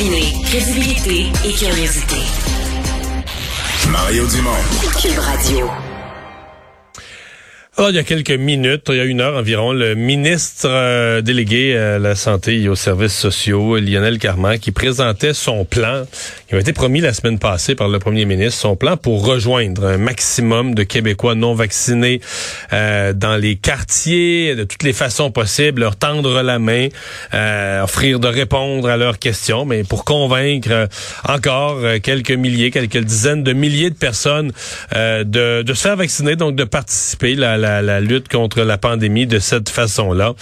Combiner crédibilité et curiosité. Mario Dumont. Cube Radio. Alors, il y a quelques minutes, il y a une heure environ, le ministre euh, délégué à la santé et aux services sociaux, Lionel Carman, qui présentait son plan, qui avait été promis la semaine passée par le premier ministre, son plan pour rejoindre un maximum de Québécois non vaccinés euh, dans les quartiers, de toutes les façons possibles, leur tendre la main, euh, offrir de répondre à leurs questions, mais pour convaincre encore quelques milliers, quelques dizaines de milliers de personnes de, de se faire vacciner, donc de participer. À la la, lutte contre la pandémie de cette façon-là.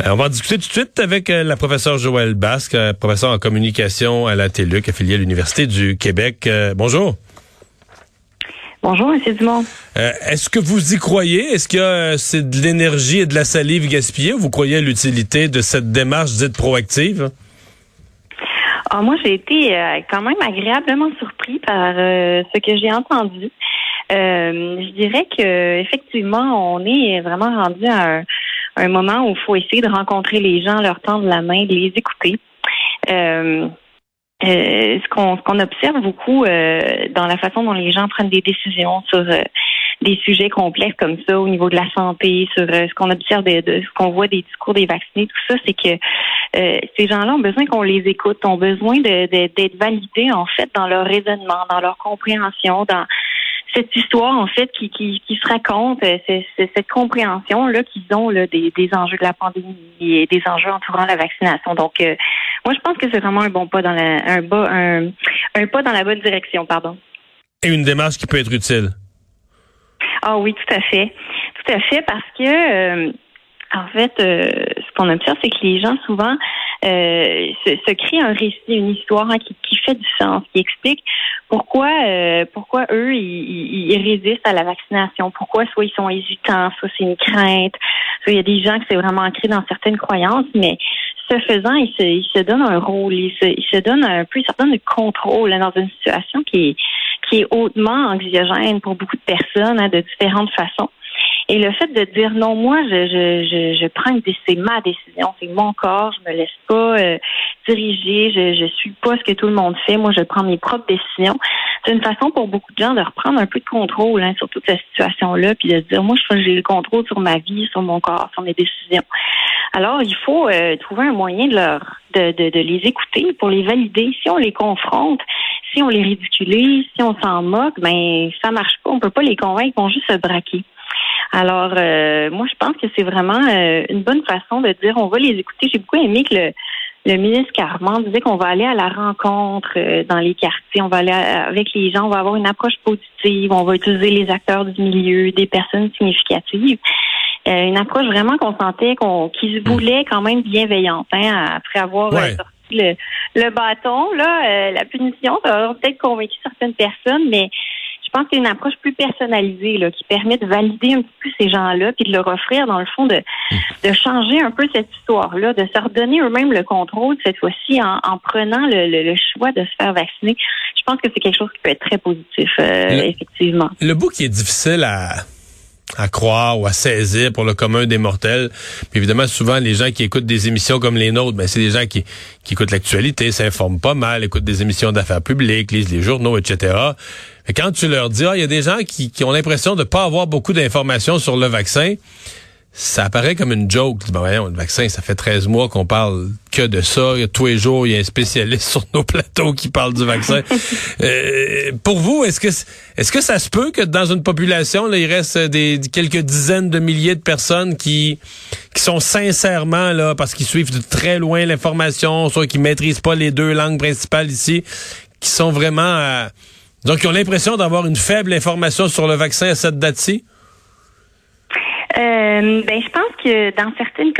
Euh, on va en discuter tout de suite avec euh, la professeure Joëlle Basque, euh, professeure en communication à la TELUC, affiliée à l'Université du Québec. bonjour. Bonjour, M. Dumont. Est-ce que vous y croyez? Est-ce que c'est de l'énergie et de la salive gaspillée ou vous croyez à l'utilité de cette démarche dite proactive? Ah, moi, j'ai été quand même agréablement surpris par ce que j'ai entendu. Euh, je dirais que effectivement, on est vraiment rendu à un, moment où il faut essayer de rencontrer les gens, leur tendre la main, de les écouter. Euh, euh, ce qu'on observe beaucoup dans la façon dont les gens prennent des décisions sur des sujets complexes comme ça au niveau de la santé, sur ce qu'on observe de, ce qu'on voit des discours des vaccinés, tout ça, c'est que ces gens-là ont besoin qu'on les écoute, ont besoin d'être validés en fait dans leur raisonnement, dans leur compréhension, dans cette histoire, en fait, qui, qui, qui se raconte, euh, c'est, cette compréhension-là qu'ils ont là, des, des enjeux de la pandémie et des enjeux entourant la vaccination. Donc, euh, moi, je pense que c'est vraiment un bon pas dans la, un, bas, un, un pas dans la bonne direction, pardon. Et une démarche qui peut être utile. Ah oui, tout à fait. Tout à fait, parce que, euh, en fait, ce qu'on observe, c'est que les gens, souvent, euh, se, se, crée un récit, une histoire hein, qui, qui, fait du sens, qui explique pourquoi euh, pourquoi eux ils, ils, résistent à la vaccination, pourquoi soit ils sont hésitants, soit c'est une crainte, soit il y a des gens que c'est vraiment ancré dans certaines croyances, mais ce faisant, ils se, ils se donnent un rôle, ils se, ils se donnent un peu, ils se contrôle dans une situation qui est qui est hautement anxiogène pour beaucoup de personnes hein, de différentes façons. Et le fait de dire non, moi, je, je, je, je prends une c'est ma décision, c'est mon corps, je me laisse pas euh, diriger, je, je suis pas ce que tout le monde fait, moi, je prends mes propres décisions. C'est une façon pour beaucoup de gens de reprendre un peu de contrôle hein, sur toute cette situation-là, puis de se dire, moi, je j'ai le contrôle sur ma vie, sur mon corps, sur mes décisions. Alors, il faut euh, trouver un moyen de leur de, de, de les écouter pour les valider. Si on les confronte, si on les ridiculise, si on s'en moque, ben ça marche pas. On peut pas les convaincre, ils vont juste se braquer. Alors, euh, moi, je pense que c'est vraiment euh, une bonne façon de dire on va les écouter. J'ai beaucoup aimé que le, le ministre Carman disait qu'on va aller à la rencontre euh, dans les quartiers, on va aller avec les gens, on va avoir une approche positive, on va utiliser les acteurs du milieu, des personnes significatives. une approche vraiment qu'on sentait qu'on qui se voulait quand même bienveillante hein, après avoir sorti le, le bâton, là, la punition, ça a peut-être convaincu certaines personnes, mais je pense qu'il y a une approche plus personnalisée là, qui permet de valider un petit peu ces gens-là, puis de leur offrir, dans le fond, de, de changer un peu cette histoire-là, de se redonner eux-mêmes le contrôle, cette fois-ci, en, en prenant le, le, choix de se faire vacciner. Je pense que c'est quelque chose qui peut être très positif, euh, effectivement. Le bout qui est difficile à à croire ou à saisir pour le commun des mortels. Évidemment, souvent, les gens qui écoutent des émissions comme les nôtres, ben, c'est des gens qui, qui écoutent l'actualité, s'informent pas mal, écoutent des émissions d'affaires publiques, lisent les journaux, etc. Mais quand tu leur dis, ah, il y a des gens qui, qui ont l'impression de pas avoir beaucoup d'informations sur le vaccin, ça apparaît comme une joke. Ben voyons, le vaccin, ça fait 13 mois qu'on parle que de ça. Tous les jours, il y a un spécialiste sur nos plateaux qui parle du vaccin. euh, pour vous, est-ce que est-ce que ça se peut que dans une population, là, il reste des quelques dizaines de milliers de personnes qui qui sont sincèrement là parce qu'ils suivent de très loin l'information, soit qui maîtrisent pas les deux langues principales ici, qui sont vraiment euh, donc qui ont l'impression d'avoir une faible information sur le vaccin à cette date-ci? Euh, ben, je pense que dans certaines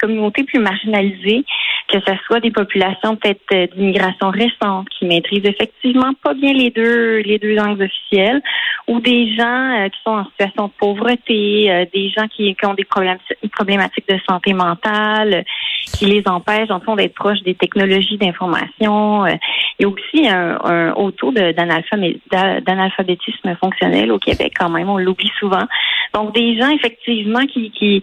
communautés plus marginalisées, que ce soit des populations peut-être euh, d'immigration récente qui maîtrisent effectivement pas bien les deux les deux langues officielles, ou des gens euh, qui sont en situation de pauvreté, des gens qui, ont des problèmes problématiques de santé mentale, qui les empêchent en fond d'être proches des technologies d'information. il y a aussi un, un haut taux d'analphabétisme fonctionnel au Québec quand même, on l'oublie souvent. Donc des gens effectivement qui, qui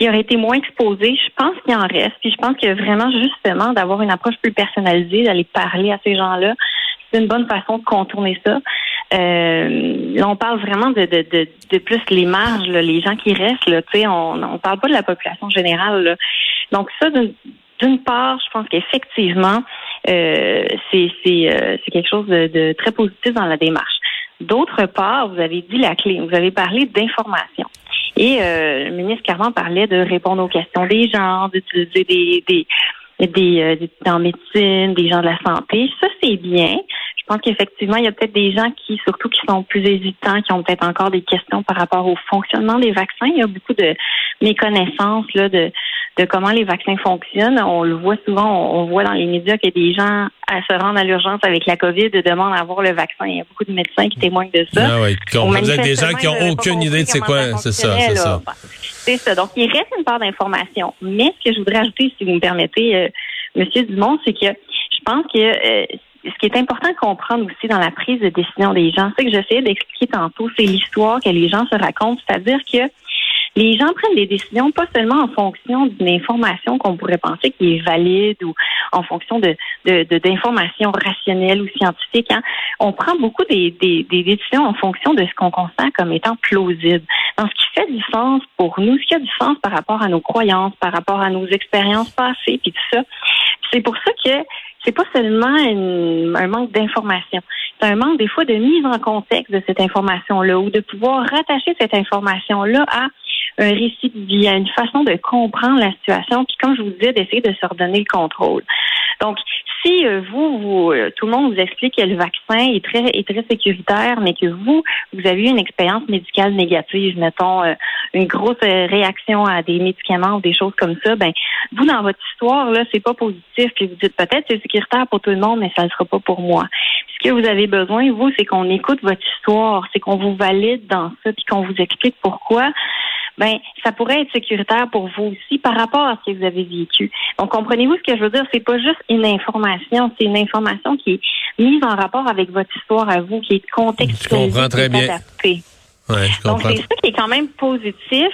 qui auraient été moins exposés. Je pense qu'il en reste. Puis je pense que vraiment, justement, d'avoir une approche plus personnalisée, d'aller parler à ces gens-là, c'est une bonne façon de contourner ça. Euh, là, on parle vraiment de, de, de, de plus les marges, les gens qui restent. Là, on ne parle pas de la population générale. Donc ça, d'une part, je pense qu'effectivement, euh, c'est euh, quelque chose de, de, très positif dans la démarche. D'autre part, vous avez dit la clé, vous avez parlé d'information. Et euh, le ministre Carman parlait de répondre aux questions des gens, d'utiliser des, des, des, euh, des, en médecine, des gens de la santé. Ça, c'est bien. Je pense qu'effectivement, il y a peut-être des gens qui, surtout qui sont plus hésitants, qui ont peut-être encore des questions par rapport au fonctionnement des vaccins. Il y a beaucoup de méconnaissances là, de, de comment les vaccins fonctionnent. On le voit souvent, on, voit dans les médias que des gens à se rendre à l'urgence avec la COVID demandent à avoir le vaccin. Il y a beaucoup de médecins qui témoignent de ça. Ah oui, vous êtes des gens qui n'ont aucune idée de c'est quoi, c'est ça, c'est ça. C'est ça. Donc, il reste une part d'information. Mais ce que je voudrais ajouter, si vous me permettez, euh, Monsieur Dumont, c'est que je pense que euh, ce qui est important de comprendre aussi dans la prise de décision des gens, c'est que j'essayais d'expliquer tantôt, c'est l'histoire que les gens se racontent, c'est-à-dire que les gens prennent des décisions pas seulement en fonction d'une information qu'on pourrait penser qui est valide ou en fonction de d'informations rationnelles ou scientifiques. Hein. On prend beaucoup des, décisions en fonction de ce qu'on constate comme étant plausible. Dans ce qui fait du sens pour nous, ce qui a du sens par rapport à nos croyances, par rapport à nos expériences passées, puis tout ça. C'est pour ça que c'est pas seulement un manque d'information. C'est un manque des fois de mise en contexte de cette information-là ou de pouvoir rattacher cette information-là à un récit de vie, à une façon de comprendre la situation, puis comme je vous disais, d'essayer de se redonner le contrôle. Donc, si euh, vous, vous euh, tout le monde vous explique que le vaccin est très, est très sécuritaire, mais que vous, vous avez eu une expérience médicale négative, mettons euh, une grosse réaction à des médicaments ou des choses comme ça, ben vous dans votre histoire là, c'est pas positif, puis vous dites peut-être c'est sécuritaire pour tout le monde, mais ça ne sera pas pour moi. Ce que vous avez besoin, vous, c'est qu'on écoute votre histoire, c'est qu'on vous valide dans ça, puis qu'on vous explique pourquoi ben ça pourrait être sécuritaire pour vous aussi par rapport à ce que vous avez vécu. Donc comprenez-vous ce que je veux dire? C'est pas juste une information, c'est une information qui est mise en rapport avec votre histoire à vous, qui est contextualisée, je comprends très bien. Donc c'est ça qui est quand même positif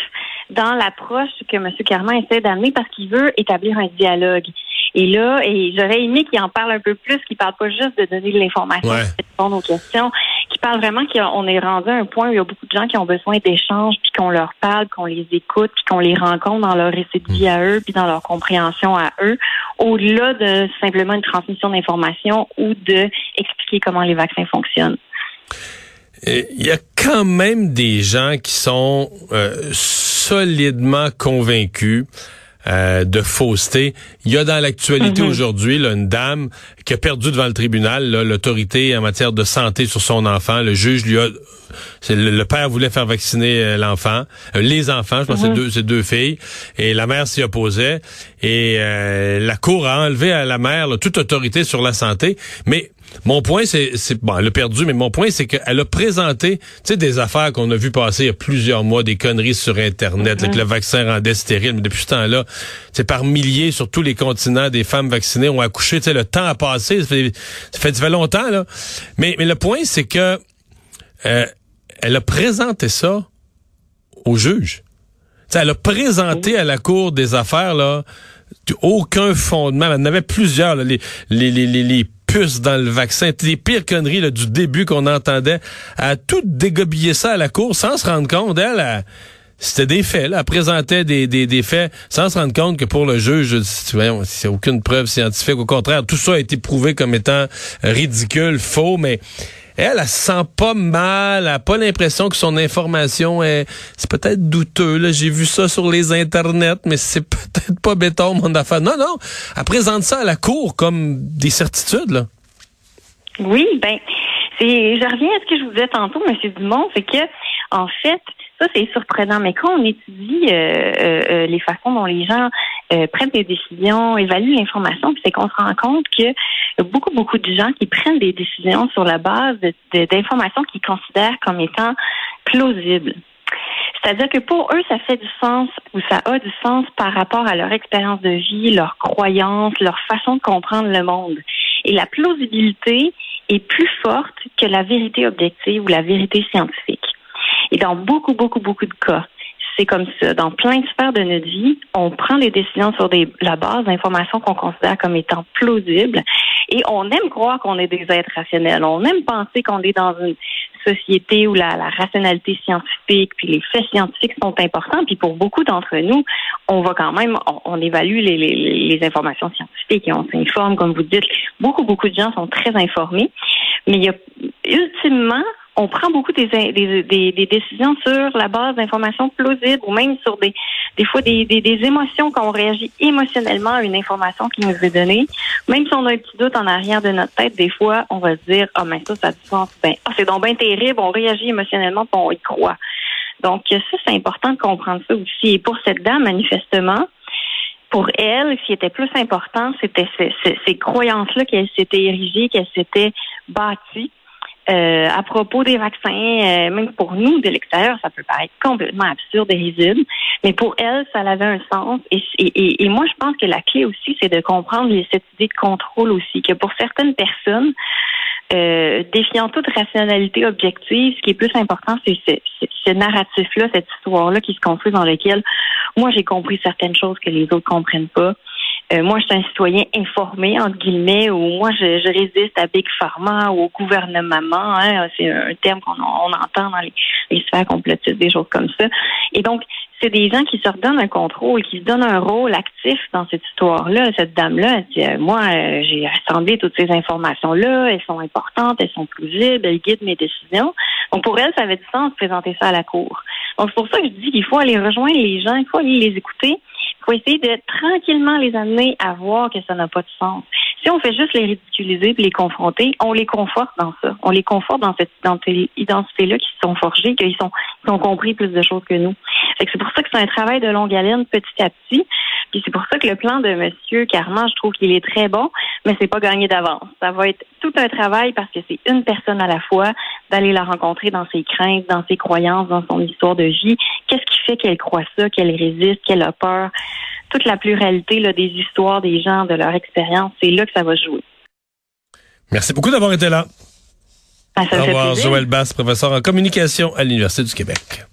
dans l'approche que M. Carman essaie d'amener parce qu'il veut établir un dialogue. Et là, et j'aurais aimé qu'il en parle un peu plus, qu'il parle pas juste de donner de l'information, de répondre aux questions, qu'il parle vraiment qu'on est rendu à un point où il y a beaucoup de gens qui ont besoin d'échanges, puis qu'on leur parle, qu'on les écoute, puis qu'on les rencontre dans leur récit de vie à eux, puis dans leur compréhension à eux, au-delà de simplement une transmission d'informations ou de expliquer comment les vaccins fonctionnent. Il y a quand même des gens qui sont euh, solidement convaincus euh, de fausseté. Il y a dans l'actualité mhm. aujourd'hui une dame qui a perdu devant le tribunal l'autorité en matière de santé sur son enfant. Le juge lui a le, père voulait faire vacciner euh, l'enfant, euh, les enfants, je pense que c'est mhm. deux, deux filles, et la mère s'y opposait. Et la cour a enlevé à la mère toute autorité sur la santé. Mais mon point, c'est, bon, elle a perdu, mais mon point, c'est qu'elle a présenté, tu sais, des affaires qu'on a vu passer il y a plusieurs mois, des conneries sur Internet, que le vaccin rendait stérile. Mais depuis ce temps-là, c'est par milliers sur tous les continents, des femmes vaccinées ont accouché. Tu sais, le temps a passé, ça fait, ça fait, longtemps là. Mais, mais le point, c'est que euh, elle a présenté ça au juge. sais, elle a présenté à la cour des affaires là aucun fondement. Elle en avait plusieurs, les, les, les, les dans le vaccin, les pires conneries du début qu'on entendait, à tout dégobiller ça à la cour sans se rendre compte. Elle, c'était des faits. Là. Elle présentait des, des, des, faits sans se rendre compte que pour le juge, c'est aucune preuve scientifique. Au contraire, tout ça a été prouvé comme étant ridicule, faux, mais elle, elle, se sent pas mal, elle n'a pas l'impression que son information est, c'est peut-être douteux, j'ai vu ça sur les internets, mais c'est peut-être pas béton, mon affaire. Non, non, elle présente ça à la cour comme des certitudes, là. Oui, ben, c'est, je reviens à ce que je vous disais tantôt, M. Dumont, c'est que, en fait, ça, c'est surprenant. Mais quand on étudie euh, euh, euh, les façons dont les gens prennent des décisions, évaluent l'information, c'est qu'on se rend compte a beaucoup, beaucoup de gens qui prennent des décisions sur la base d'informations qu'ils considèrent comme étant plausibles. C'est-à-dire que pour eux, ça fait du sens ou ça a du sens par rapport à leur expérience de vie, leurs croyances, leur façon de comprendre le monde. Et la plausibilité est plus forte que la vérité objective ou la vérité scientifique. Et dans beaucoup, beaucoup, beaucoup de cas, C'est comme ça. Dans plein de sphères de notre vie, on prend des décisions sur la base d'informations qu'on considère comme étant plausibles et on aime croire qu'on est des êtres rationnels. On aime penser qu'on est dans une société où la, rationalité scientifique puis les faits scientifiques sont importants. Puis pour beaucoup d'entre nous, on va quand même, on, évalue les, les, les, informations scientifiques et on s'informe, comme vous dites. Beaucoup, beaucoup de gens sont très informés. Mais il y a, ultimement, on prend beaucoup des, décisions sur la base d'informations plausibles ou même sur des, des fois des, émotions quand on réagit émotionnellement à une information qui nous est donnée. Même si on a un petit doute en arrière de notre tête, des fois, on va se dire, ah, mais ça, ça a du sens. Ben, ah, c'est donc bien terrible, on réagit émotionnellement, puis on y croit. Donc, ça, c'est important de comprendre ça aussi. Et pour cette dame, manifestement, pour elle, ce qui était plus important, c'était ces croyances-là qu'elle s'était érigée, qu'elle s'était bâtie euh, à propos des vaccins, euh, même pour nous de l'extérieur, ça peut paraître complètement absurde et risible, mais pour elle, ça avait un sens. Et, et, et moi, je pense que la clé aussi, c'est de comprendre cette idée de contrôle aussi, que pour certaines personnes, euh, défiant toute rationalité objective, ce qui est plus important, c'est ce, ce narratif-là, cette histoire-là qui se construit dans lequel moi j'ai compris certaines choses que les autres comprennent pas. Euh, moi, je suis un citoyen informé, entre guillemets, ou moi, je, je résiste à Big Pharma ou au gouvernement. Hein, c'est un terme qu'on on entend dans les, les sphères complotistes, des choses comme ça. Et donc, c'est des gens qui se redonnent un contrôle, qui se donnent un rôle actif dans cette histoire-là. Cette dame-là, elle dit, euh, moi, euh, j'ai rassemblé toutes ces informations-là, elles sont importantes, elles sont plausibles, elles guident mes décisions. Donc, pour elle, ça avait du sens de présenter ça à la Cour. Donc, c'est pour ça que je dis qu'il faut aller rejoindre les gens, il faut aller les écouter faut essayer de tranquillement les amener à voir que ça n'a pas de sens. Si on fait juste les ridiculiser et les confronter, on les conforte dans ça. On les conforte dans cette identité-là qui se sont forgées, qu'ils sont, ils ont compris plus de choses que nous. C'est pour ça que c'est un travail de longue haleine petit à petit. Puis c'est pour ça que le plan de Monsieur Carman, je trouve qu'il est très bon, mais c'est pas gagné d'avance. Ça va être tout un travail parce que c'est une personne à la fois d'aller la rencontrer dans ses craintes, dans ses croyances, dans son histoire de vie. Qu'est-ce qui fait qu'elle croit ça, qu'elle résiste, qu'elle a peur? Toute la pluralité là, des histoires des gens, de leur expérience, c'est là que ça va jouer. Merci beaucoup d'avoir été là. Ben, Au revoir, Joël Bass, professeur en communication à l'Université du Québec.